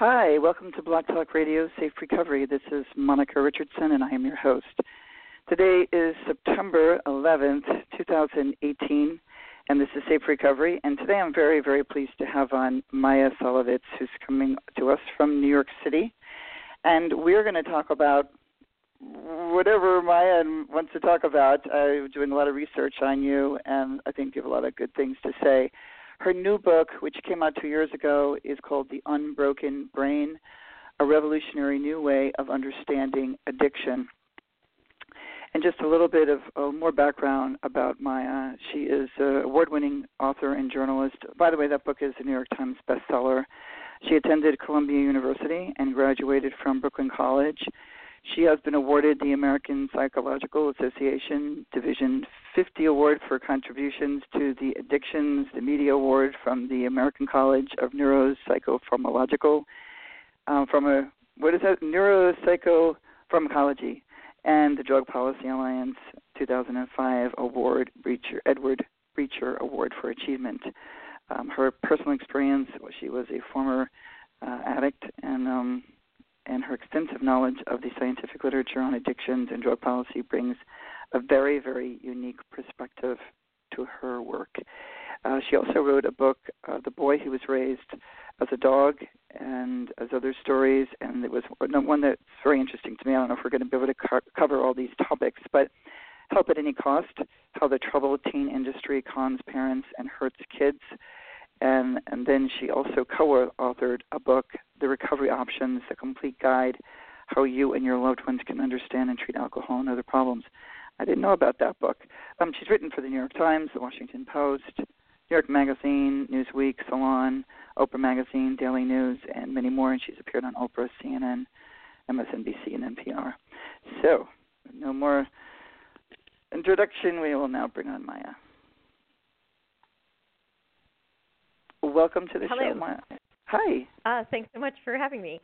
Hi, welcome to Blog Talk Radio Safe Recovery. This is Monica Richardson, and I am your host. Today is September 11th, 2018, and this is Safe Recovery. And today I'm very, very pleased to have on Maia Szalavitz, who's coming to us from New York City. And we're going to talk about whatever Maia wants to talk about. I'm doing a lot of research on you, and I think you have a lot of good things to say. Her new book, which came out two years ago, is called The Unbroken Brain A Revolutionary New Way of Understanding Addiction. And just a little bit of uh, more background about Maia. She is an award winning author and journalist. By the way, that book is a New York Times bestseller. She attended Columbia University and graduated from Brooklyn College. She has been awarded the American Psychological Association Division 50 Award for contributions to the addictions, the Media Award from the American College of Neuropsychopharmacological, uh, from a what is that? Neuropsychopharmacology, and the Drug Policy Alliance 2005 Award, Edward Brecher Award for Achievement. Um, her personal experience: she was a former uh, addict and um, and her extensive knowledge of the scientific literature on addictions and drug policy brings a very, very unique perspective to her work. Uh, she also wrote a book, uh, The Boy Who Was Raised as a Dog, and as other stories, and it was one that's very interesting to me. I don't know if we're going to be able to co- cover all these topics, but Help at Any Cost How the Troubled Teen Industry Cons Parents and Hurts Kids and and then she also co-authored a book, The Recovery Options: A Complete Guide How You and Your Loved Ones Can Understand and Treat Alcohol and Other Problems. I didn't know about that book. Um, she's written for the New York Times, the Washington Post, New York Magazine, Newsweek, Salon, Oprah Magazine, Daily News, and many more. And she's appeared on Oprah, CNN, MSNBC, and NPR. So, no more introduction. We will now bring on Maia. Welcome to the Hello. show, Maia. Hi. Uh, thanks so much for having me.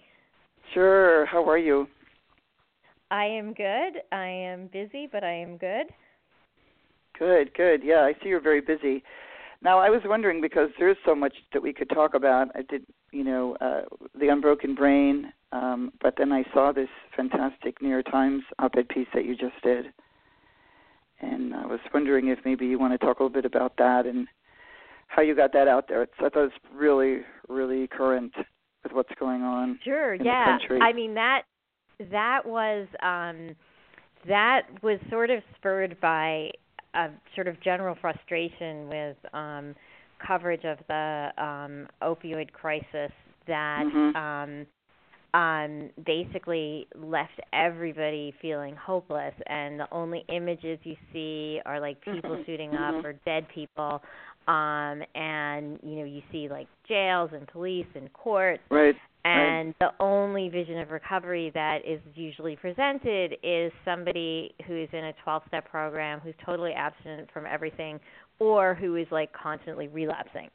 Sure. How are you? I am good. I am busy, but I am good. Good, good. Yeah, I see you're very busy. Now, I was wondering because there's so much that we could talk about. I did, you know, uh, the unbroken brain, um, but then I saw this fantastic New York Times op-ed piece that you just did, and I was wondering if maybe you want to talk a little bit about that and how you got that out there. It's, I thought it's really, really current with what's going on. Sure. in yeah. the country. I mean that that was um that was sort of spurred by a sort of general frustration with um coverage of the um opioid crisis that Mhm. um um basically left everybody feeling hopeless and the only images you see are like people Mhm. shooting up or dead people um and you know you see like jails and police and courts Right. and the only vision of recovery that is usually presented is somebody who is in a 12 step program who's totally abstinent from everything or who is like constantly relapsing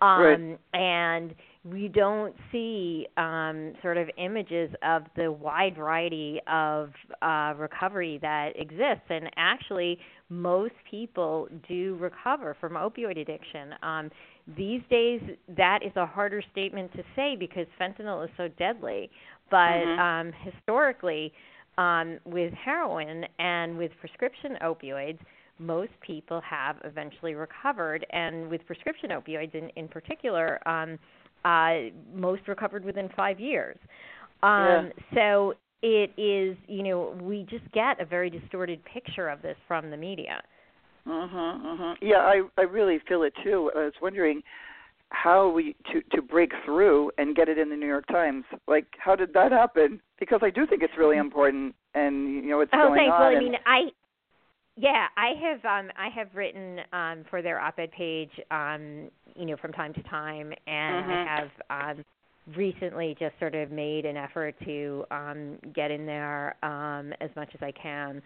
um Right. and we don't see um, sort of images of the wide variety of uh, recovery that exists. And actually, most people do recover from opioid addiction. Um, these days, that is a harder statement to say because fentanyl is so deadly. But Mhm. um, historically, um, with heroin and with prescription opioids, most people have eventually recovered. And with prescription opioids in, in particular, um, uh, most recovered within five years. Um, So it is, you know, we just get a very distorted picture of this from the media. Mhm. Mhm. Yeah, I I really feel it too. I was wondering how we to to break through and get it in the New York Times. Like how did that happen? Because I do think it's really important and you know what's oh, going thanks. on. Well, I mean, I yeah, I have um I have written um for their op-ed page um you know from time to time and Mhm. I have um recently just sort of made an effort to um get in there um as much as I can.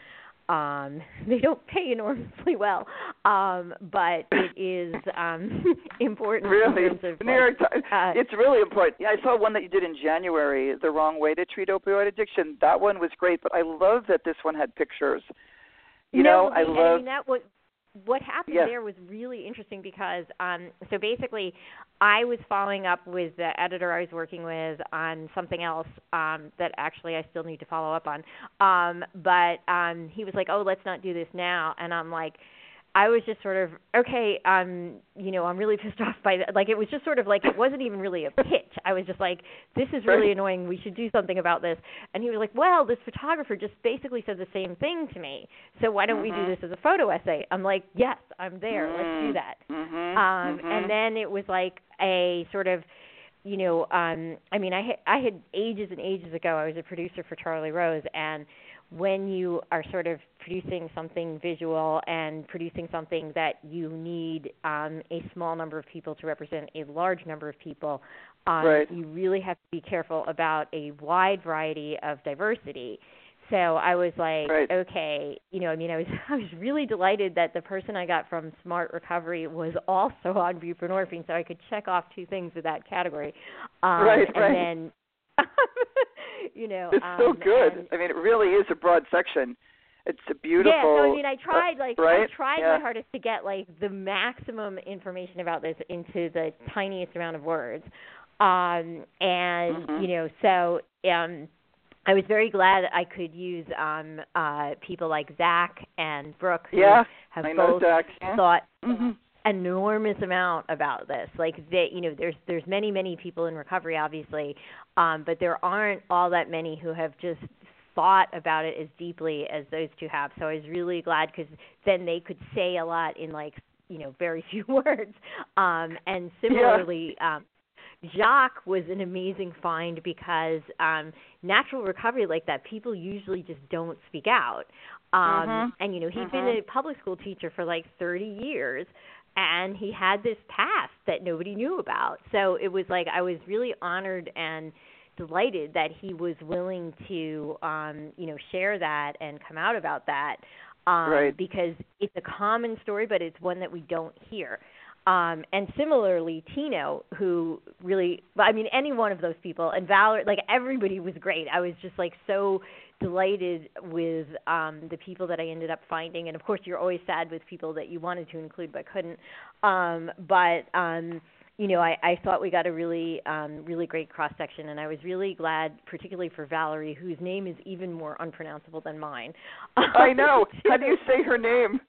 Um they don't pay enormously well. Um but it is um important Really, in terms of New like, York Times. uh, it's really important. Yeah, I saw one that you did in January, the wrong way to treat opioid addiction. That one was great, but I love that this one had pictures. You no, know, I love. I mean that was what happened Yeah. there was really interesting because um so basically I was following up with the editor I was working with on something else um that actually I still need to follow up on. Um but um he was like, "Oh, let's not do this now." And I'm like I was just sort of okay. Um, you know, I'm really pissed off by that. Like, it was just sort of like it wasn't even really a pitch. I was just like, this is really annoying. We should do something about this. And he was like, well, this photographer just basically said the same thing to me. So why don't we Mhm. do this as a photo essay? I'm like, yes, I'm there. Let's do Mm. that. Mhm. Um, and then it was like a sort of you know, um I mean I had I had ages and ages ago I was a producer for Charlie Rose and when you are sort of producing something visual and producing something that you need um a small number of people to represent a large number of people um Right. you really have to be careful about a wide variety of diversity so I was like, Right. okay, you know, I mean, I was I was really delighted that the person I got from Smart Recovery was also on buprenorphine, so I could check off two things with that category. Um, Right, and right. then, you know, It's um, so good. and- I mean, it really is a broad section. It's a beautiful. yeah, so I mean, I tried like I right? tried Yeah. my hardest to get like the maximum information about this into the tiniest amount of words, um, and Mhm. you know, so um, I was very glad I could use um, uh, people like Zach and Brooke, who Yeah, have I know both thought hmm enormous amount about this. Like they, you know, there's there's many many people in recovery, obviously, um, but there aren't all that many who have just thought about it as deeply as those two have. So I was really glad because then they could say a lot in like you know very few words. Um, and similarly. Um, Jacques was an amazing find because um natural recovery like that people usually just don't speak out. Um Mhm. and you know he'd been Mhm. a public school teacher for like 30 years and he had this past that nobody knew about. So it was like I was really honored and delighted that he was willing to um you know share that and come out about that um Right. because it's a common story but it's one that we don't hear. Um, and similarly, Tino, who really, I mean, any one of those people, and Valor, like everybody was great. I was just like so delighted with um, the people that I ended up finding, and of course, you're always sad with people that you wanted to include but couldn't. Um, but um, you know, I, I thought we got a really, um, really great cross section, and I was really glad, particularly for Valerie, whose name is even more unpronounceable than mine. I know. How do you say her name?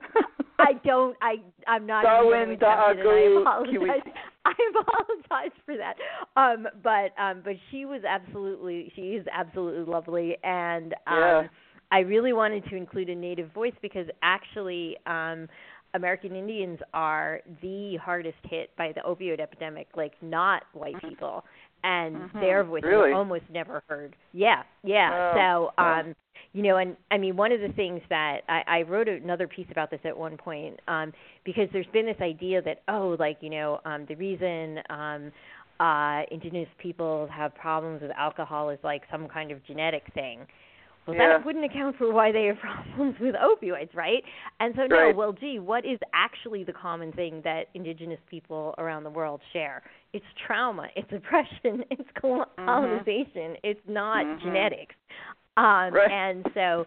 I don't. I. I'm not. Darwin gonna attempt it, and I Daagu. I apologize for that. Um, but um, but she was absolutely. She is absolutely lovely, and um, Yeah. I really wanted to include a native voice because actually. Um, American Indians are the hardest hit by the opioid epidemic, like not white people, and Mhm. their voice Really? are almost never heard. Yeah, yeah. Oh, so, oh. um, you know, and I mean, one of the things that I, I wrote another piece about this at one point, um, because there's been this idea that oh, like you know, um, the reason um, uh, indigenous people have problems with alcohol is like some kind of genetic thing. Well, yeah. that wouldn't account for why they have problems with opioids, right? And so, no, Right. well, gee, what is actually the common thing that indigenous people around the world share? It's trauma, it's oppression, it's Mhm. colonization. It's not Mhm. genetics. Um, Right. And so,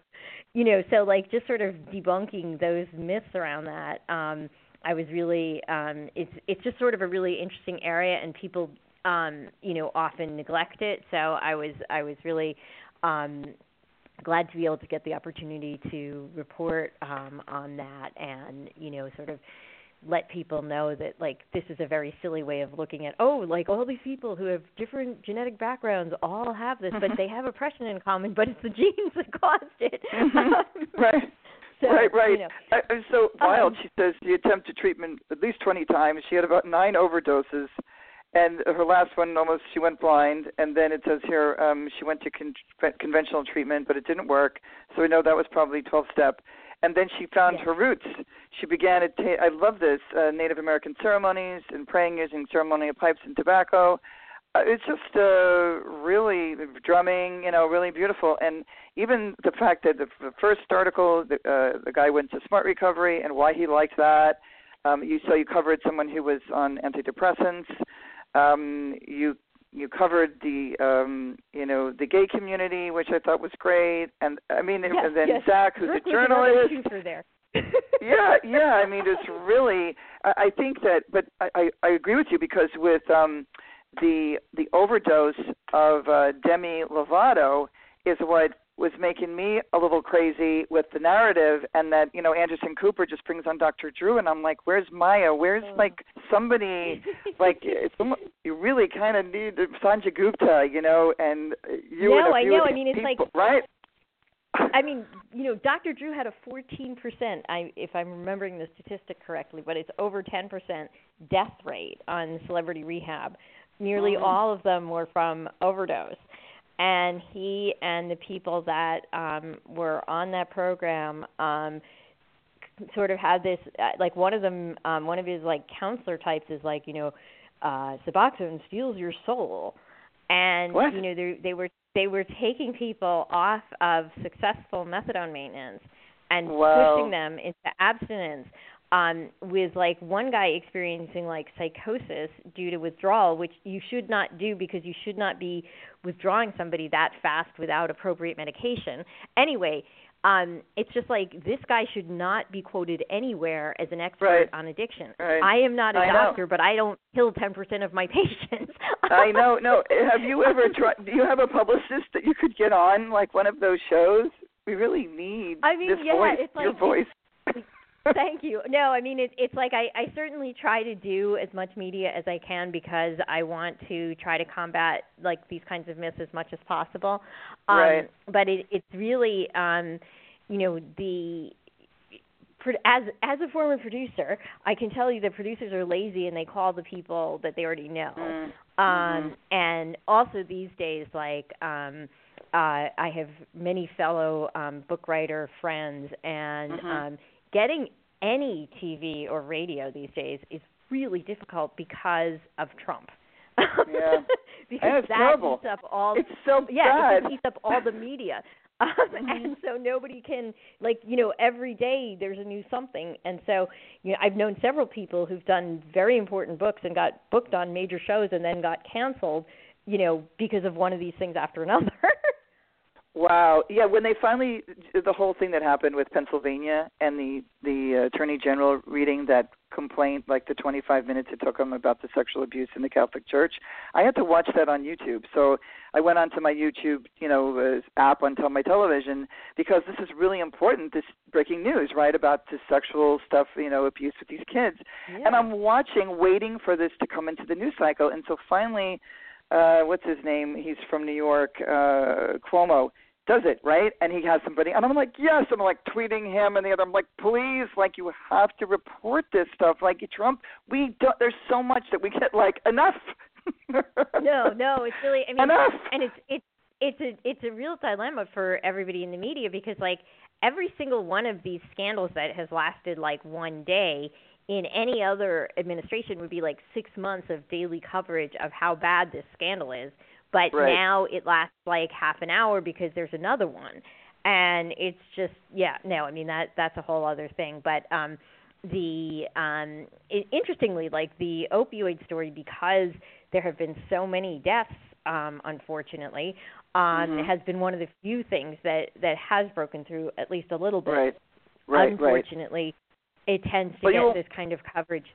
you know, so like just sort of debunking those myths around that. Um, I was really, um, it's it's just sort of a really interesting area, and people, um, you know, often neglect it. So I was I was really um, glad to be able to get the opportunity to report um, on that, and you know, sort of let people know that like this is a very silly way of looking at oh like all these people who have different genetic backgrounds all have this but they have oppression in common but it's the genes that caused it Mhm. right. so, right, right. you know, I, was so wild. Um, she says she attempted treatment at least 20 times. She had about nine overdoses, and her last one almost she went blind. And then it says here um, she went to con- conventional treatment, but it didn't work. So we know that was probably 12 step. And then she found Yes. her roots. She began at I love this uh, Native American ceremonies and praying using ceremonial pipes and tobacco. Uh, it's just uh, really drumming, you know, really beautiful. And even the fact that the, the first article, the, uh, the guy went to Smart Recovery and why he liked that. Um, you so you covered someone who was on antidepressants. Um, you you covered the um, you know the gay community, which I thought was great. And I mean, yes, and then yes. Zach, who's Rick a journalist. there yeah, yeah. I mean, it's really. I, I think that, but I, I I agree with you because with um the the overdose of uh, Demi Lovato is what was making me a little crazy with the narrative, and that you know Anderson Cooper just brings on Dr. Drew, and I'm like, where's Maia? Where's Oh. like somebody like it's you really kind of need Sanjay Gupta, you know, and you No, and a I few know. I mean, it's like- people, right. I mean, you know, Dr. Drew had a 14%, I if I'm remembering the statistic correctly, but it's over 10% death rate on celebrity rehab. Nearly Mhm. all of them were from overdose. And he and the people that um were on that program um sort of had this uh, like one of them um one of his like counselor types is like, you know, uh Suboxone steals your soul. And What? you know, they they were they were taking people off of successful methadone maintenance and Wow. pushing them into abstinence um with like one guy experiencing like psychosis due to withdrawal which you should not do because you should not be withdrawing somebody that fast without appropriate medication anyway um it's just like this guy should not be quoted anywhere as an expert Right. on addiction Right. i am not a I know. doctor but i don't kill 10% of my patients I know. No, have you ever tried? Do you have a publicist that you could get on like one of those shows? We really need I mean, this yeah, voice, it's your like- voice. Thank you. No, I mean it, it's like I, I certainly try to do as much media as I can because I want to try to combat like these kinds of myths as much as possible. Um, Right. But it, it's really, um, you know, the as as a former producer, I can tell you that producers are lazy and they call the people that they already know. Mm. Um, and also these days, like um, uh, I have many fellow um, book writer friends, and Mhm. um, getting any TV or radio these days is really difficult because of Trump. Yeah. because that terrible. eats up all It's so yeah, bad. it just eats up all the media. Um, Mhm. and so nobody can like you know every day there's a new something and so you know I've known several people who've done very important books and got booked on major shows and then got canceled you know because of one of these things after another Wow. Yeah, when they finally the whole thing that happened with Pennsylvania and the the attorney general reading that complaint like the 25 minutes it took him about the sexual abuse in the Catholic Church, I had to watch that on YouTube. So I went onto my YouTube, you know, uh, app on my television because this is really important this breaking news, right, about the sexual stuff, you know, abuse with these kids. And I'm watching, waiting for this to come into the news cycle. And so finally, uh, what's his name? He's from New York, uh, Cuomo, does it, right? And he has somebody, and I'm like, yes. I'm like tweeting him and the other. I'm like, please, like you have to report this stuff. Like Trump, we don't. There's so much that we get like enough. no no it's really I mean enough. and it's it's it's a it's a real dilemma for everybody in the media because like every single one of these scandals that has lasted like one day in any other administration would be like 6 months of daily coverage of how bad this scandal is but Right. now it lasts like half an hour because there's another one and it's just yeah no i mean that that's a whole other thing but um the um it, interestingly like the opioid story because there have been so many deaths um unfortunately um Mhm. has been one of the few things that that has broken through at least a little bit Right. Right. Right. unfortunately it tends to you get this kind of coverage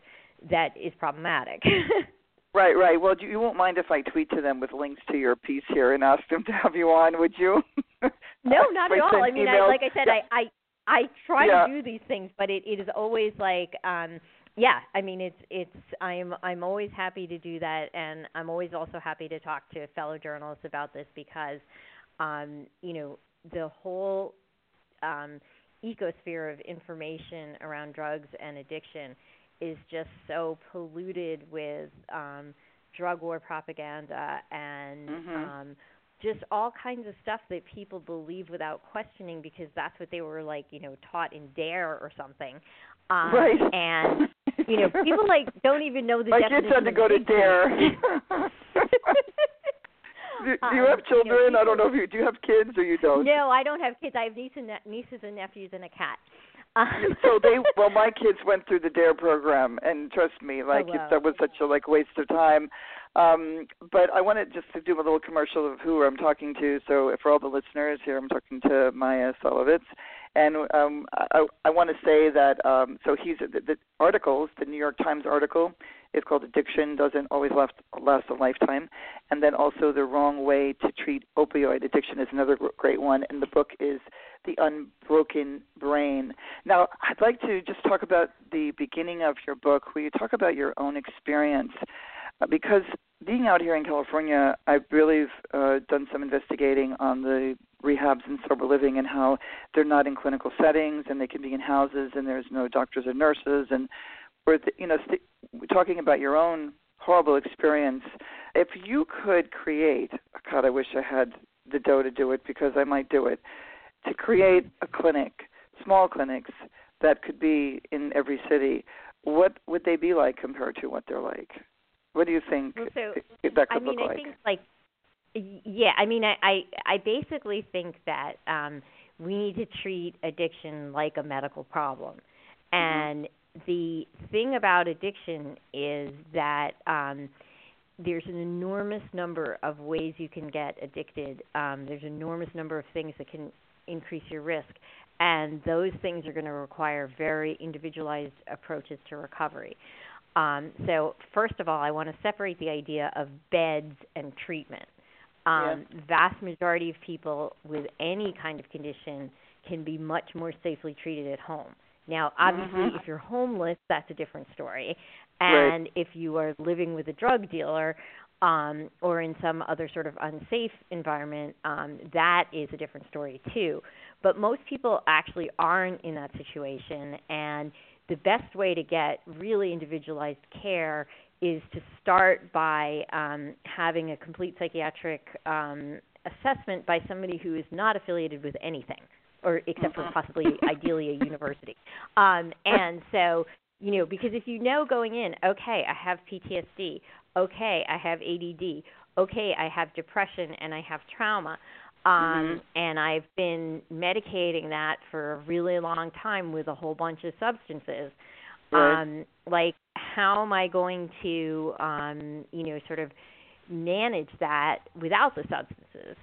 that is problematic Right, right. Well, you, you won't mind if I tweet to them with links to your piece here and ask them to have you on, would you? No, not at all. I mean, I, like I said, Yeah. I, I I try Yeah. to do these things, but it, it is always like, um, yeah. I mean, it's it's I'm I'm always happy to do that, and I'm always also happy to talk to fellow journalists about this because, um, you know, the whole um, ecosphere of information around drugs and addiction is just so polluted with um, drug war propaganda and Mhm. um, just all kinds of stuff that people believe without questioning because that's what they were like, you know, taught in Dare or something. Um, right. And you know, people like don't even know the My definition kids had to go to. Dare. do, do you have children? I don't know if you do. You have kids or you don't? No, I don't have kids. I have nieces and ne- nieces and nephews and a cat. Um, so they well my kids went through the dare program and trust me like Oh, it, that was such a like waste of time um but i wanted just to do a little commercial of who i'm talking to. So for all the listeners here i'm talking to maia szalavitz and um i i want to say that um so he's the, the articles the new york times article is called addiction doesn't always last last a lifetime. And then also the wrong way to treat opioid addiction is another great one. And the book is the unbroken brain. Now, I'd like to just talk about the beginning of your book, where you talk about your own experience. Uh, because being out here in California, I've really uh, done some investigating on the rehabs and sober living and how they're not in clinical settings and they can be in houses and there's no doctors or nurses and we're you know st- talking about your own horrible experience. If you could create, God, I wish I had the dough to do it because I might do it, to create a clinic small clinics that could be in every city, what would they be like compared to what they're like? What do you think Well, so, that could I mean, look I like? think like yeah, I mean, I I, I basically think that um we need to treat addiction like a medical problem. Mm-hmm. And the thing about addiction is that um there's an enormous number of ways you can get addicted. Um there's an enormous number of things that can increase your risk and those things are going to require very individualized approaches to recovery. Um, so, first of all, I want to separate the idea of beds and treatment. Um, Vast majority of people with any kind of condition can be much more safely treated at home. Now, obviously, Mhm. if you're homeless, that's a different story. Right. And if you are living with a drug dealer um, or in some other sort of unsafe environment, um, that is a different story too. But most people actually aren't in that situation, and the best way to get really individualized care is to start by um, having a complete psychiatric um, assessment by somebody who is not affiliated with anything, or except for Mhm. possibly, ideally, a university. Um, and so, you know, because if you know going in, okay, I have PTSD, okay, I have ADD, okay, I have depression, and I have trauma. Um, Mhm. and I've been medicating that for a really long time with a whole bunch of substances. Right. um like how am i going to um you know sort of manage that without the substances?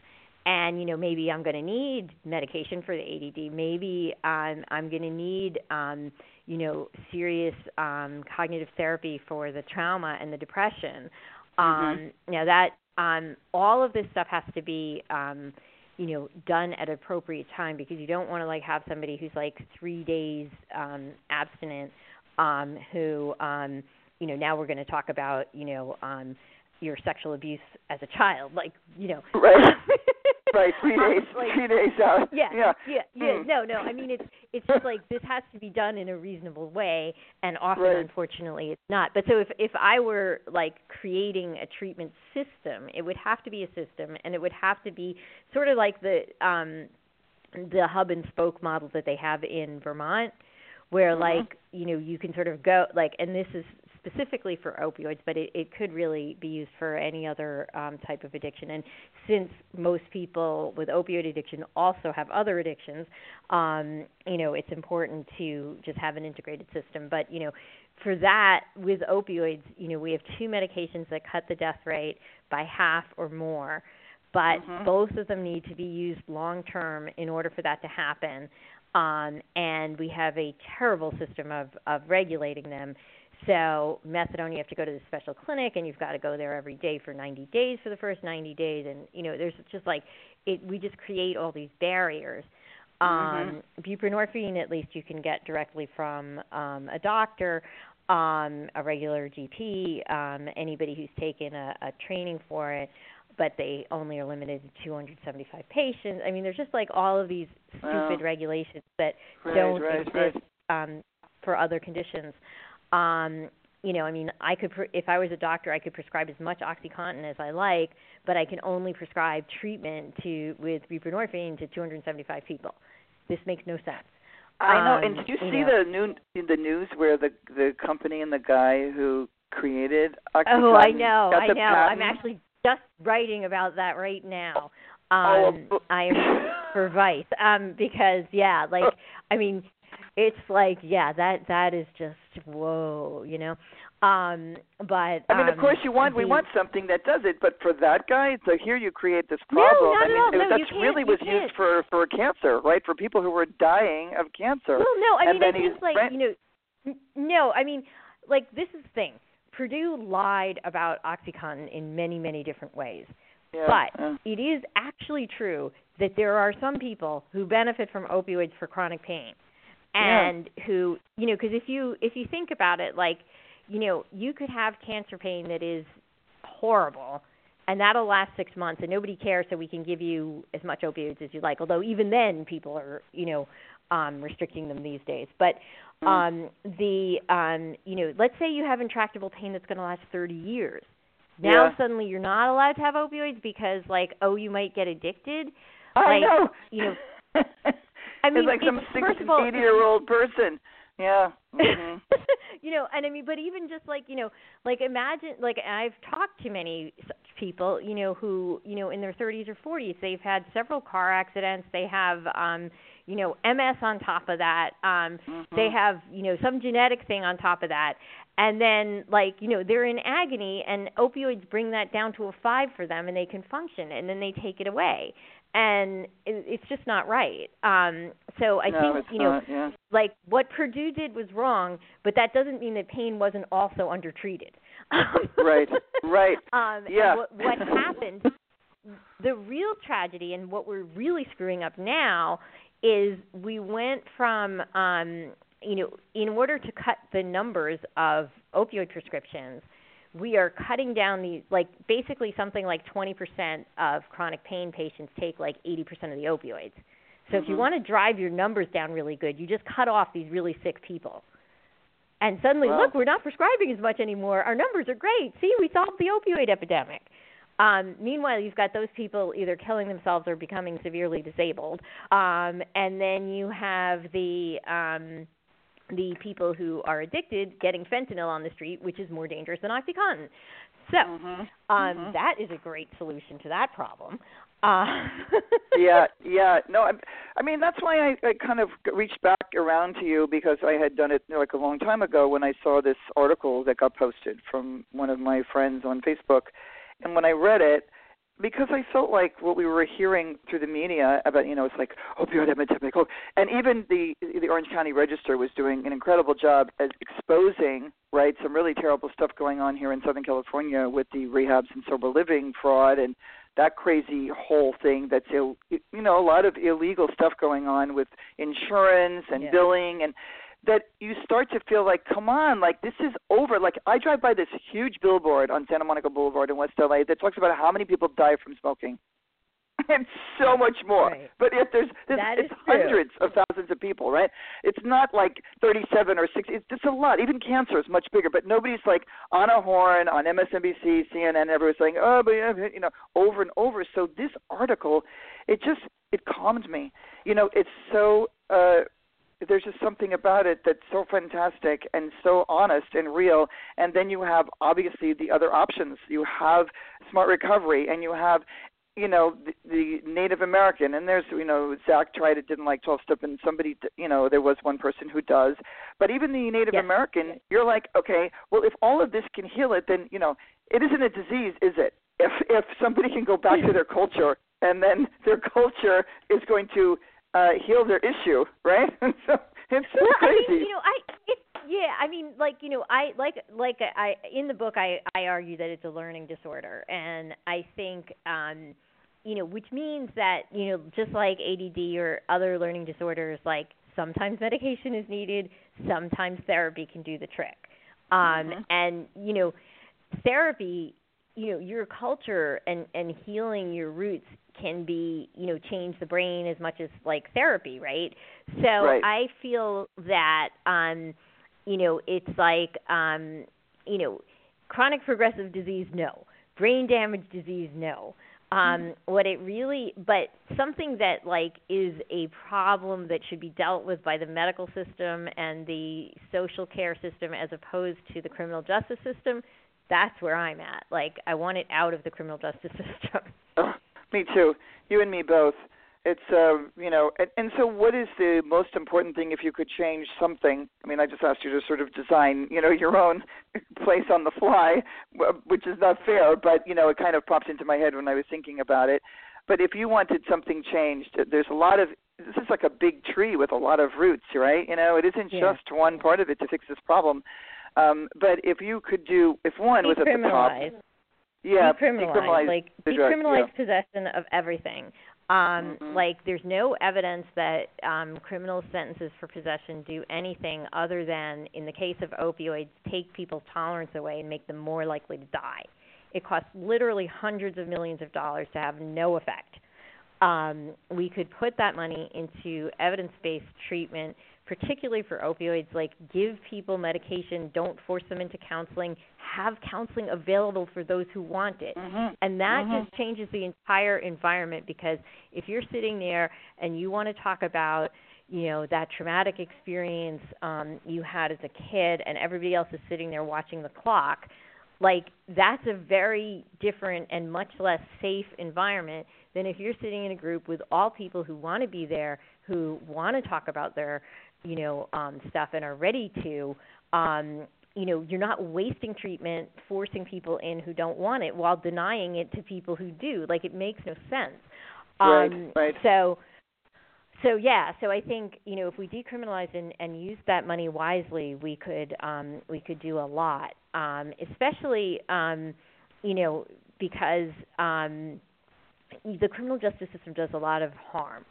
And you know maybe i'm going to need medication for the add maybe i'm i'm going to need um you know serious um cognitive therapy for the trauma and the depression. Um now that um all of this stuff has to be um you know done at appropriate time because you don't want to like have somebody who's like 3 days um abstinent um who um you know now we're going to talk about you know um your sexual abuse as a child like you know Right. right, three days, like- three days out. yeah, yeah. yeah, yeah. Hmm. No, no. I mean, it's it's just like this has to be done in a reasonable way, and often, Right. unfortunately, it's not. But so if if I were like creating a treatment system, it would have to be a system, and it would have to be sort of like the um the hub and spoke model that they have in Vermont, where Mhm. like you know you can sort of go like, and this is specifically for opioids, but it, it could really be used for any other um, type of addiction. And since most people with opioid addiction also have other addictions, um, you know, it's important to just have an integrated system. But you know, for that with opioids, you know, we have two medications that cut the death rate by half or more but mm-hmm. both of them need to be used long term in order for that to happen. Um, and we have a terrible system of, of regulating them. So methadone, you have to go to the special clinic, and you've got to go there every day for 90 days for the first 90 days, and you know, there's just like it. We just create all these barriers. Mm-hmm. Um, buprenorphine, at least, you can get directly from um, a doctor, um, a regular GP, um, anybody who's taken a, a training for it but they only are limited to 275 patients. I mean, there's just like all of these stupid wow. regulations that right, don't right, exist right. um, for other conditions. Um, you know, I mean, I could, pre- if I was a doctor, I could prescribe as much OxyContin as I like, but I can only prescribe treatment to with buprenorphine to 275 people. This makes no sense. I know. Um, and did you see know. the new the news where the the company and the guy who created OxyContin Oh, I know, I know. patent? I'm actually just writing about that right now. Oh, Um, but- I am for Vice. Um, because yeah, like I mean, it's like yeah, that that is just whoa, you know. Um, but I mean, of um, course, you want we want something that does it, but for that guy, so here you create this No, problem. not I at all. it- No, that's really was used for for cancer, right? For people who were dying of cancer. Well, no, I And mean, I think like right- you know, no, I mean, like this is the thing. Purdue lied about OxyContin in many, many different ways. Yeah, But yeah. it is actually true that there are some people who benefit from opioids for chronic pain, Yeah. and who you know, because if you if you think about it, like you know, you could have cancer pain that is horrible, and that'll last six months, and nobody cares, so we can give you as much opioids as you like. Although even then, people are you know um, restricting them these days. But Mm. um, the um, you know, let's say you have intractable pain that's going to last 30 years. Now Yeah. suddenly you're not allowed to have opioids because like oh you might get addicted. I like, know. you know, I mean, it's like some it's- six, first of all, 80 year old person. Yeah. hmm you know, and I mean, but even just like you know, like imagine, like I've talked to many such people, you know, who you know in their 30s or 40s, they've had several car accidents, they have, um, you know, MS on top of that, um, they Mhm. have, you know, some genetic thing on top of that, and then like you know they're in agony, and opioids bring that down to a five for them, and they can function, and then they take it away. And it, it's just not right. Um, so I no, think you know, not. Yeah. like what Purdue did was wrong, but that doesn't mean that pain wasn't also undertreated. Right, right. Um, Yeah. What, what happened? The real tragedy, and what we're really screwing up now, is we went from, um, you know, in order to cut the numbers of opioid prescriptions, we are cutting down the like basically something like 20% of chronic pain patients take like 80% of the opioids. So if you Mhm. want to drive your numbers down really good, you just cut off these really sick people. And suddenly, Wow. look, we're not prescribing as much anymore. Our numbers are great. See, we solved the opioid epidemic. Um, meanwhile, you've got those people either killing themselves or becoming severely disabled. Um, and then you have the um, the people who are addicted getting fentanyl on the street, which is more dangerous than OxyContin. So, Mhm. um, Mhm. that is a great solution to that problem. Uh, yeah, yeah. No, I, I mean that's why I, I kind of reached back around to you because I had done it you know, like a long time ago when I saw this article that got posted from one of my friends on Facebook, and when I read it, because I felt like what we were hearing through the media about you know it's like opioid epidemic, oh, and even the the Orange County Register was doing an incredible job at exposing right some really terrible stuff going on here in Southern California with the rehabs and sober living fraud and that crazy whole thing that's Ill, you know a lot of illegal stuff going on with insurance and Yeah. billing and that you start to feel like come on like this is over. Like i drive by this huge billboard on santa monica boulevard in west la that talks about how many people die from smoking. And so much more. Right. but if there's, there's it's true. hundreds of thousands of people right? It's not like 37 or 60 it's just a lot. Even cancer is much bigger but nobody's like on a horn on msnbc cnn everyone's saying oh but yeah, you know over and over. So this article it just it calmed me. You know it's so uh there's just something about it that's so fantastic and so honest and real. And then you have obviously the other options. You have smart recovery, and you have you know the, the Native American, and there's you know Zach tried it, didn't like 12 step, and somebody you know there was one person who does. But even the Native yes. American, you're like, okay, well if all of this can heal it, then you know it isn't a disease, is it? If if somebody can go back to their culture, and then their culture is going to uh heal their issue, right? so it's so well, crazy. I mean, you know, I it, yeah, I mean, like you know, I like like I in the book I I argue that it's a learning disorder, and I think um you know, which means that you know, just like ADD or other learning disorders, like sometimes medication is needed, sometimes therapy can do the trick. Um, mm-hmm. And you know, therapy, you know, your culture and and healing your roots can be, you know, change the brain as much as like therapy, right? So right. I feel that, um, you know, it's like, um, you know, chronic progressive disease, no. Brain damage disease, no um what it really but something that like is a problem that should be dealt with by the medical system and the social care system as opposed to the criminal justice system that's where i'm at like i want it out of the criminal justice system me too. You and me both. It's uh you know and, and so what is the most important thing if you could change something? I mean i just asked you to sort of design you know your own place on the fly which is not fair but you know it kind of pops into my head when i was thinking about it. But if you wanted something changed there's a lot of this is like a big tree with a lot of roots right? You know it isn't yeah. just one part of it to fix this problem. Um but if you could do if one was at the top yeah decriminalize, decriminalize like decriminalize yeah. possession of everything um, mm-hmm. Like, there's no evidence that um, criminal sentences for possession do anything other than, in the case of opioids, take people's tolerance away and make them more likely to die. It costs literally hundreds of millions of dollars to have no effect. Um, we could put that money into evidence based treatment particularly for opioids, like give people medication, don't force them into counseling, have counseling available for those who want it. Mm-hmm. And that mm-hmm. just changes the entire environment because if you're sitting there and you want to talk about you know that traumatic experience um you had as a kid and everybody else is sitting there watching the clock like that's a very different and much less safe environment than if you're sitting in a group with all people who want to be there who want to talk about their you know um, stuff and are ready to um, you know you're not wasting treatment forcing people in who don't want it while denying it to people who do. Like it makes no sense. Right, um, right. so so yeah. So i think you know if we decriminalize and, and use that money wisely we could um, we could do a lot. Um, especially um, you know because um, the criminal justice system does a lot of harm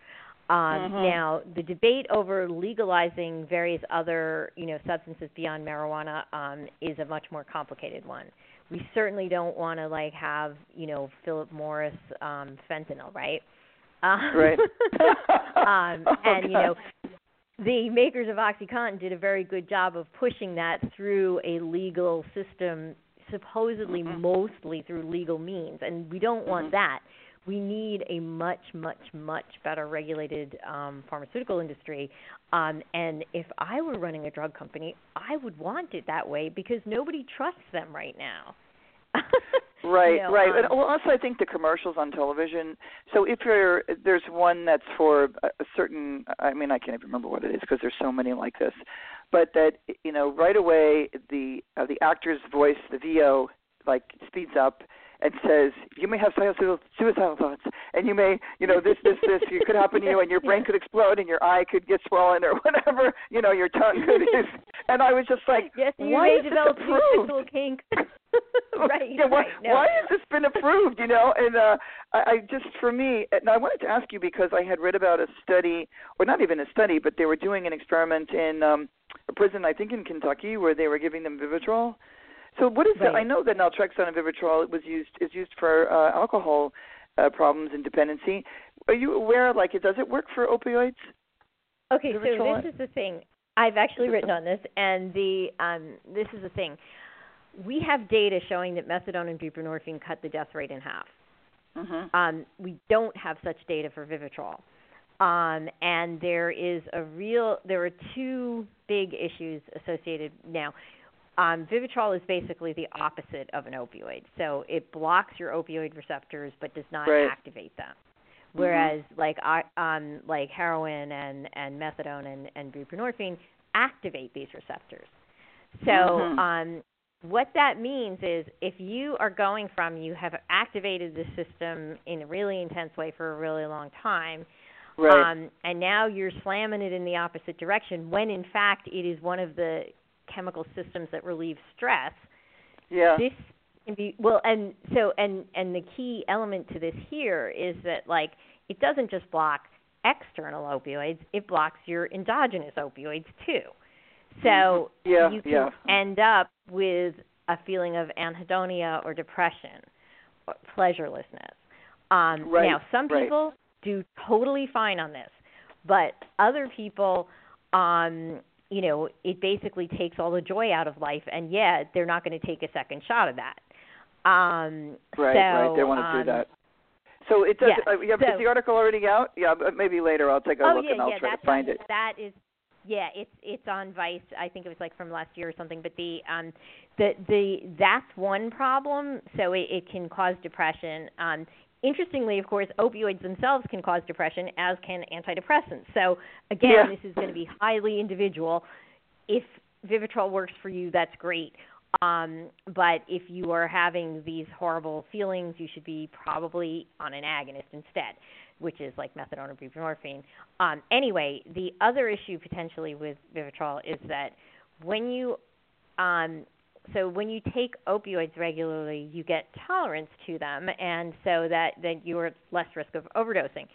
um, mm-hmm. Now, the debate over legalizing various other, you know, substances beyond marijuana um, is a much more complicated one. We certainly don't want to like have, you know, Philip Morris um, fentanyl, right? Um, right. um, oh, and you know, the makers of OxyContin did a very good job of pushing that through a legal system, supposedly mm-hmm. mostly through legal means, and we don't want mm-hmm. that we need a much, much, much better regulated um, pharmaceutical industry. Um, and if I were running a drug company, I would want it that way because nobody trusts them right now. right, you know, right. Um, and well, also I think the commercials on television. So if you're there's one that's for a, a certain. I mean, I can't even remember what it is because there's so many like this. But that you know, right away the uh, the actor's voice, the VO, like speeds up and says you may have suicidal suicidal thoughts and you may you know this this this could happen to you and your brain could explode and your eye could get swollen or whatever you know your tongue could and I was just like yes you why may is develop this approved? kink right yeah, why, right, no. why has this been approved you know and uh I, I just for me and I wanted to ask you because I had read about a study or not even a study but they were doing an experiment in um a prison I think in Kentucky where they were giving them Vivitrol so what is right. the, I know that naltrexone and Vivitrol was used is used for uh, alcohol uh, problems and dependency. Are you aware? Like, does it work for opioids? Okay, Vivitrol? so this is the thing. I've actually written on this, and the um, this is the thing. We have data showing that methadone and buprenorphine cut the death rate in half. Mm-hmm. Um, we don't have such data for Vivitrol. Um, and there is a real, there are two big issues associated now. Um, Vivitrol is basically the opposite of an opioid. So it blocks your opioid receptors but does not right. activate them. Whereas mm-hmm. like um, like heroin and, and methadone and, and buprenorphine activate these receptors. So mm-hmm. um, what that means is if you are going from you have activated the system in a really intense way for a really long time right. um, and now you're slamming it in the opposite direction when in fact it is one of the chemical systems that relieve stress yeah this can be well and so and and the key element to this here is that like it doesn't just block external opioids it blocks your endogenous opioids too so mm-hmm. yeah, you can yeah. end up with a feeling of anhedonia or depression, or pleasurelessness. Um, right, now, some right. people do totally fine on this, but other people, um, you know, it basically takes all the joy out of life, and yeah, they're not going to take a second shot of that. Um, right, so, right. They want to um, do that. So it does. yeah, uh, yeah, so, is the article already out? Yeah, but maybe later I'll take a oh, look yeah, and I'll yeah, try to find it. That is yeah, it's it's on Vice. I think it was like from last year or something. But the um the the that's one problem. So it, it can cause depression. Um, interestingly, of course, opioids themselves can cause depression, as can antidepressants. So again, Yeah. this is going to be highly individual. If Vivitrol works for you, that's great. Um, but if you are having these horrible feelings, you should be probably on an agonist instead which is like methadone or buprenorphine. Um, anyway, the other issue potentially with Vivitrol is that when you um, so when you take opioids regularly, you get tolerance to them, and so that that you are at less risk of overdosing.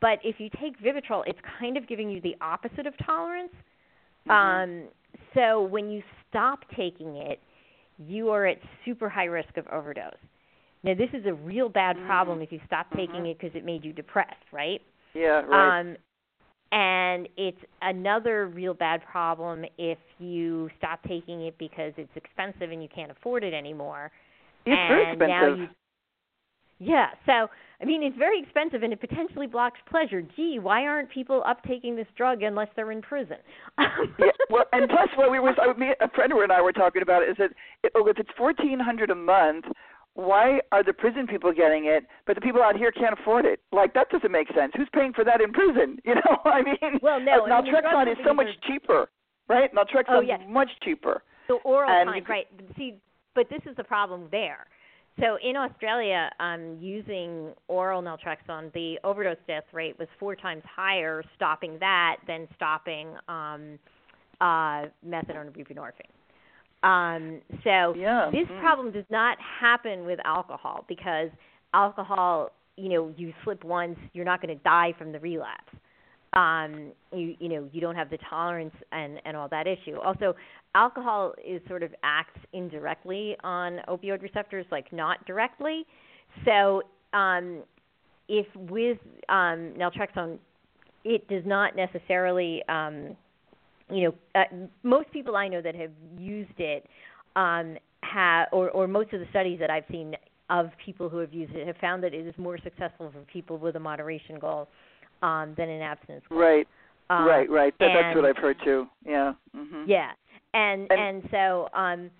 But if you take Vivitrol, it's kind of giving you the opposite of tolerance. Mm-hmm. Um, so when you stop taking it, you are at super high risk of overdose. Now, this is a real bad problem mm-hmm. if you stop taking mm-hmm. it because it made you depressed, right? Yeah, right. Um, and it's another real bad problem if you stop taking it because it's expensive and you can't afford it anymore. it's and very expensive. Now you, yeah, so I mean it's very expensive and it potentially blocks pleasure. Gee, why aren't people uptaking this drug unless they're in prison? yeah, well, and plus, what we was I, me, a friend and I were talking about is that it, oh, if it's fourteen hundred a month, why are the prison people getting it, but the people out here can't afford it? Like that doesn't make sense. Who's paying for that in prison? You know, I mean, well, no, uh, I mean, naltrexone is so much are... cheaper, right? Naltrexone oh, yes. is much cheaper. The oral and kind, right? See, but this is the problem there. So in Australia, um, using oral naltrexone, the overdose death rate was four times higher stopping that than stopping um, uh, methadone or buprenorphine. Um, so yeah. this mm. problem does not happen with alcohol because alcohol, you know, you slip once, you're not going to die from the relapse. Um, you you know you don't have the tolerance and and all that issue. Also, alcohol is sort of acts indirectly on opioid receptors, like not directly. So um, if with um, naltrexone, it does not necessarily um, you know, uh, most people I know that have used it um, have, or, or most of the studies that I've seen of people who have used it have found that it is more successful for people with a moderation goal um, than an abstinence goal. Right. Um, right, right. That, that's what I've heard too. Yeah. hmm Yeah, and And- and so um,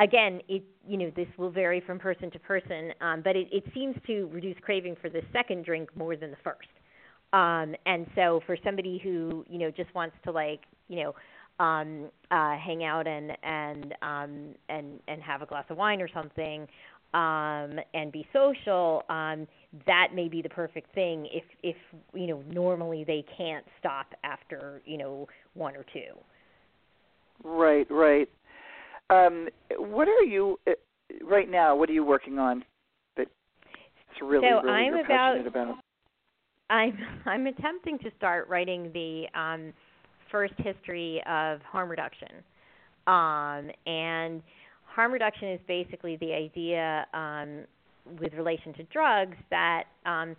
again, it you know this will vary from person to person, um, but it, it seems to reduce craving for the second drink more than the first. Um, and so for somebody who you know just wants to like you know um, uh, hang out and and um, and and have a glass of wine or something um, and be social, um, that may be the perfect thing if if you know normally they can't stop after you know one or two. Right, right. Um, what are you uh, right now? What are you working on? That it's really, So really I'm about- passionate about. I'm I'm attempting to start writing the um, first history of harm reduction, um, and harm reduction is basically the idea um, with relation to drugs that um,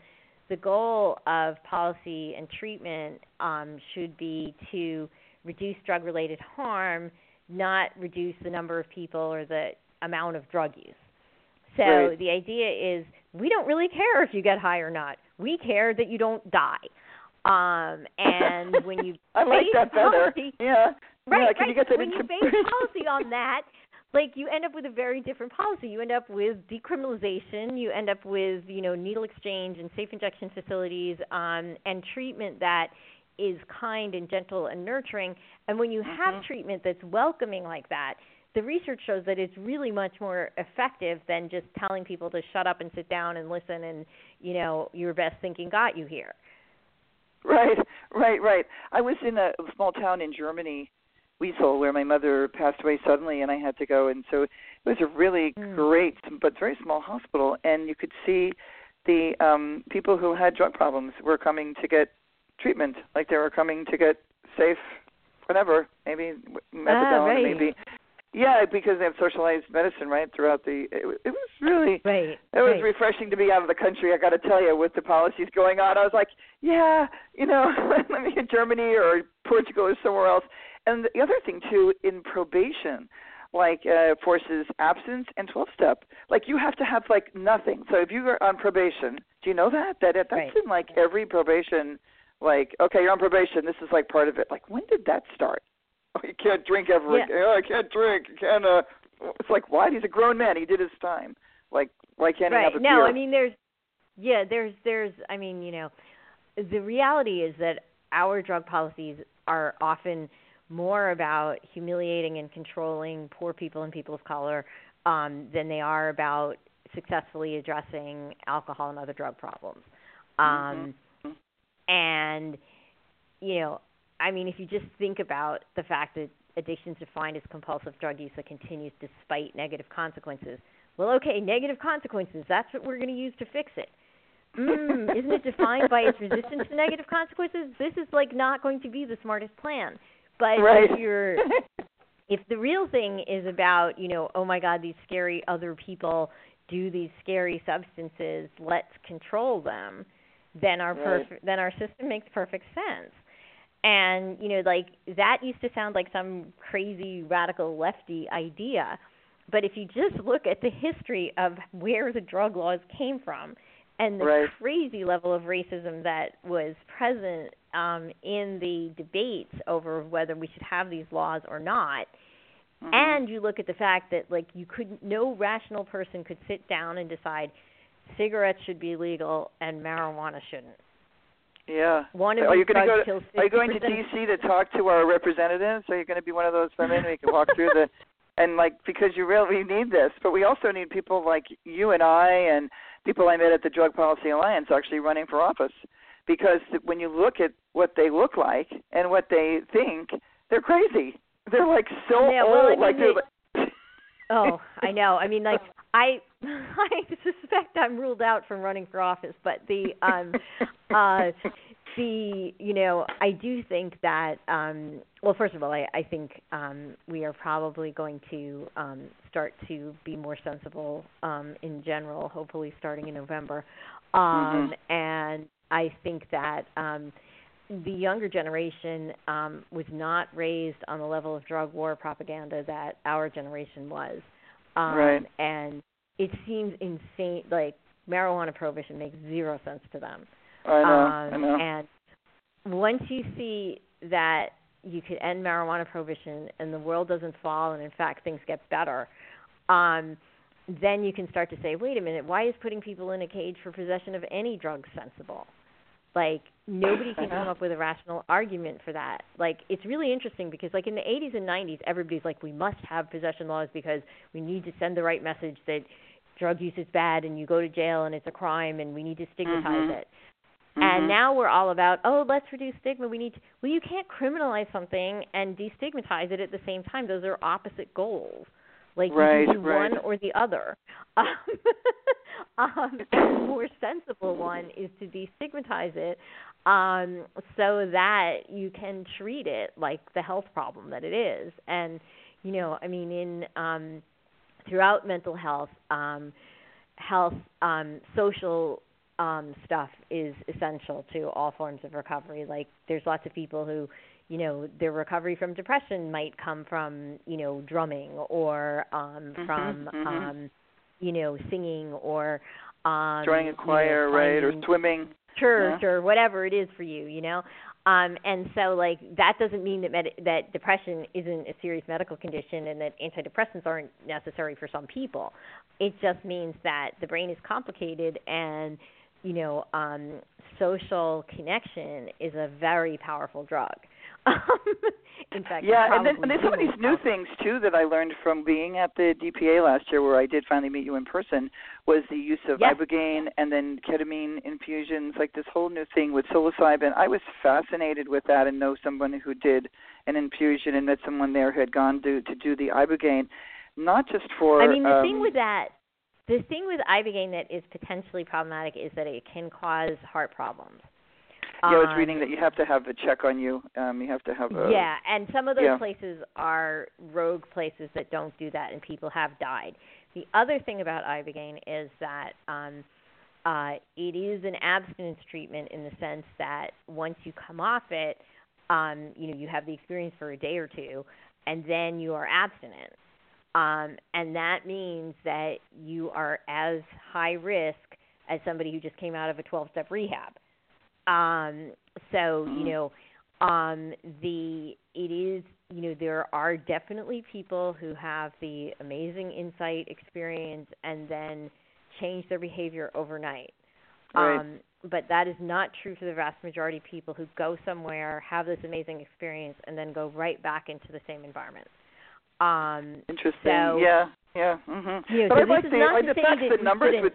the goal of policy and treatment um, should be to reduce drug-related harm, not reduce the number of people or the amount of drug use. So Right. the idea is we don't really care if you get high or not. We care that you don't die. Um, and when you I like base that better. policy, yeah. right, yeah, can right. you get that when into you base policy on that, like you end up with a very different policy. You end up with decriminalization. You end up with you know needle exchange and safe injection facilities, um, and treatment that is kind and gentle and nurturing. And when you have Mhm. treatment that's welcoming like that, the research shows that it's really much more effective than just telling people to shut up and sit down and listen and you know your best thinking got you here. Right, right, right. I was in a small town in Germany, Wiesel, where my mother passed away suddenly, and I had to go. And so it was a really Mm. great but very small hospital, and you could see the um people who had drug problems were coming to get treatment, like they were coming to get safe, whatever, maybe methadone, right. maybe. Yeah, because they have socialized medicine right throughout the. It, it was really Right. it was right. refreshing to be out of the country. I got to tell you, with the policies going on, I was like, yeah, you know, let me in Germany or Portugal or somewhere else. And the other thing too, in probation, like uh, forces absence and twelve step. Like you have to have like nothing. So if you are on probation, do you know that that that's Right. in like every probation. Like okay, you're on probation. This is like part of it. Like when did that start? You can't drink ever. Yeah. again. Oh, I can't drink. You can't. Uh, it's like what? He's a grown man. He did his time. Like why can't right. he have a no, beer? I mean there's yeah, there's there's I mean, you know, the reality is that our drug policies are often more about humiliating and controlling poor people and people of color um, than they are about successfully addressing alcohol and other drug problems. Um, Mhm. And, you know, I mean, if you just think about the fact that addiction is defined as compulsive drug use that continues despite negative consequences, well, okay, negative consequences, that's what we're going to use to fix it. Mm, isn't it defined by its resistance to negative consequences? This is like not going to be the smartest plan. But right. if you're if the real thing is about, you know, oh my god, these scary other people do these scary substances, let's control them, then our Right. then our system makes perfect sense. And, you know, like that used to sound like some crazy radical lefty idea. But if you just look at the history of where the drug laws came from and the Right. crazy level of racism that was present um, in the debates over whether we should have these laws or not, Mhm. and you look at the fact that like you couldn't, no rational person could sit down and decide cigarettes should be legal and marijuana shouldn't. Yeah. One of Are you going to go? kills Are you going to DC to talk to our representatives? Are you going to be one of those women who can walk through the and like because you really need this, but we also need people like you and I and people I met at the Drug Policy Alliance actually running for office because when you look at what they look like and what they think, they're crazy. They're like so Yeah, well, I mean, like they're Oh, I know. I mean, like I, I suspect I'm ruled out from running for office, but the, um, uh, the, you know, I do think that, um, well, first of all, I, I think um, we are probably going to um, start to be more sensible um, in general. Hopefully, starting in November, um, and I think that. Um, the younger generation um, was not raised on the level of drug war propaganda that our generation was. Um, Right. And it seems insane. Like marijuana prohibition makes zero sense to them. I know, um, I know. And once you see that you could end marijuana prohibition and the world doesn't fall, and in fact things get better, um, then you can start to say, wait a minute, why is putting people in a cage for possession of any drug sensible? Like nobody can come up with a rational argument for that. Like it's really interesting because like in the 80s and 90s everybody's like we must have possession laws because we need to send the right message that drug use is bad and you go to jail and it's a crime and we need to stigmatize Mhm. it. Mhm. And now we're all about, oh, let's reduce stigma. We need to, well, you can't criminalize something and destigmatize it at the same time. Those are opposite goals. Like Right, you do right. one or the other. Um, um, the more sensible one is to destigmatize it, um, so that you can treat it like the health problem that it is. And you know, I mean, in um, throughout mental health, um, health, um, social um, stuff is essential to all forms of recovery. Like, there's lots of people who, you know, their recovery from depression might come from, you know, drumming or um, Mhm, from, mhm. um, you know, singing or um, joining a you know, choir, right, or swimming. church Yeah. sure, whatever it is for you, you know. Um, and so, like, that doesn't mean that med- that depression isn't a serious medical condition, and that antidepressants aren't necessary for some people. It just means that the brain is complicated, and you know, um, social connection is a very powerful drug. In fact, Yeah, and then and there's some of these new things too that I learned from being at the DPA last year, where I did finally meet you in person. Was the use of Yes. ibogaine and then ketamine infusions, like this whole new thing with psilocybin. I was fascinated with that, and know someone who did an infusion and met someone there who had gone to to do the ibogaine, not just for. I mean, the um, thing with that, the thing with ibogaine that is potentially problematic is that it can cause heart problems. Yeah, I was reading that you have to have a check on you. Um, you have to have a. yeah, and some of those yeah. places are rogue places that don't do that, and people have died. The other thing about ibogaine is that um, uh, it is an abstinence treatment in the sense that once you come off it, um, you know, you have the experience for a day or two, and then you are abstinent. Um, and that means that you are as high risk as somebody who just came out of a 12-step rehab. Um, so you Mhm. know, um, the it is you know there are definitely people who have the amazing insight experience and then change their behavior overnight. Right. Um, but that is not true for the vast majority of people who go somewhere, have this amazing experience, and then go right back into the same environment. Um, Interesting. So- yeah, yeah. Mhm. You know, but so I like this is the not I to the say fact that the numbers with.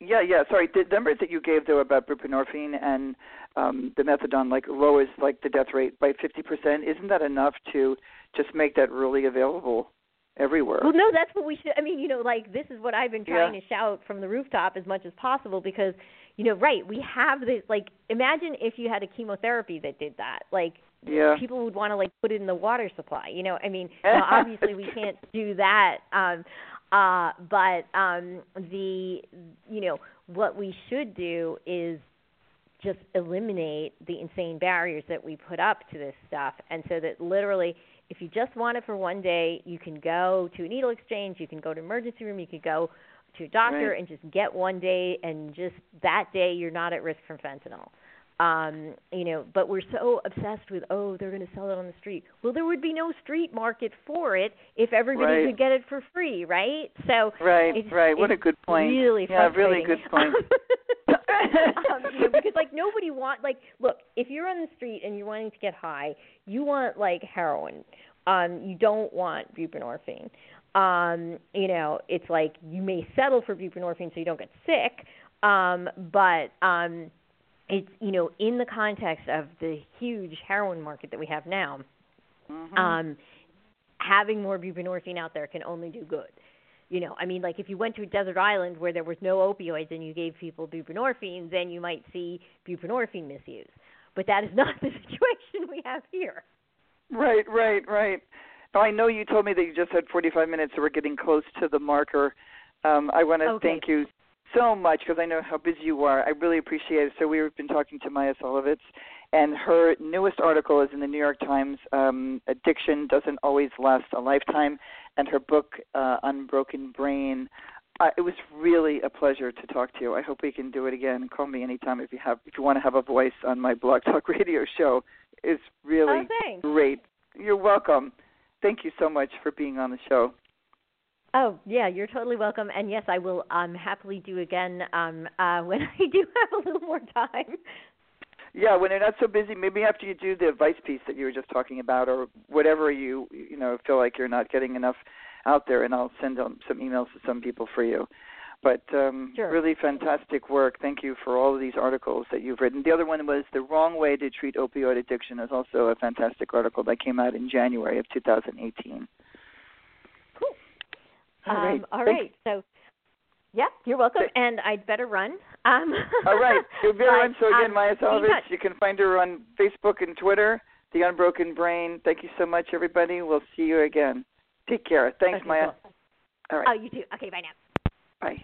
Yeah, yeah. Sorry, the numbers that you gave though about buprenorphine and um, the methadone like lowers like the death rate by fifty percent. Isn't that enough to just make that really available everywhere? Well, no, that's what we should. I mean, you know, like this is what I've been trying Yeah. to shout from the rooftop as much as possible because, you know, right? We have this. Like, imagine if you had a chemotherapy that did that. Like, yeah. people would want to like put it in the water supply. You know, I mean, now, obviously we can't do that. Um, uh, but um, the you know what we should do is just eliminate the insane barriers that we put up to this stuff, and so that literally, if you just want it for one day, you can go to a needle exchange, you can go to emergency room, you can go to a doctor Right. and just get one day, and just that day you're not at risk from fentanyl um you know but we're so obsessed with oh they're going to sell it on the street well there would be no street market for it if everybody Right. could get it for free right so Right, it's, right. What a good point. really yeah, really good point. um, you know, because like nobody want like look if you're on the street and you're wanting to get high you want like heroin um you don't want buprenorphine um you know it's like you may settle for buprenorphine so you don't get sick um but um it's you know in the context of the huge heroin market that we have now Mhm. um having more buprenorphine out there can only do good you know i mean like if you went to a desert island where there was no opioids and you gave people buprenorphine then you might see buprenorphine misuse but that is not the situation we have here Right, right, right. Now, I know you told me that you just had 45 minutes, so we're getting close to the marker. Um, I want to Okay. thank you so much because I know how busy you are. I really appreciate it. So we've been talking to Maia Szalavitz, and her newest article is in the New York Times. Um, Addiction doesn't always last a lifetime, and her book uh, Unbroken Brain. Uh, it was really a pleasure to talk to you. I hope we can do it again. Call me anytime if you have if you want to have a voice on my Blog Talk Radio show. It's really oh Great. You're welcome. Thank you so much for being on the show. Oh yeah you're totally welcome and yes i will um happily do again um uh when i do have a little more time Yeah, when you're not so busy, maybe after you do the advice piece that you were just talking about, or whatever you you know feel like you're not getting enough out there, and I'll send um, some emails to some people for you. But um, Sure. really fantastic work. Thank you for all of these articles that you've written. The other one was the wrong way to treat opioid addiction. is also a fantastic article that came out in January of 2018. All right. Um, all Thanks. right. So, yeah, you're welcome. Th- And I'd better run. Um, All right. You're very but, So again, um, Maia be in Szalavitz, touch. you can find her on Facebook and Twitter, The Unbroken Brain. Thank you so much, everybody. We'll see you again. Take care. Thanks, Okay, Maia. cool. All right. Oh, you too. Okay, bye now. Bye.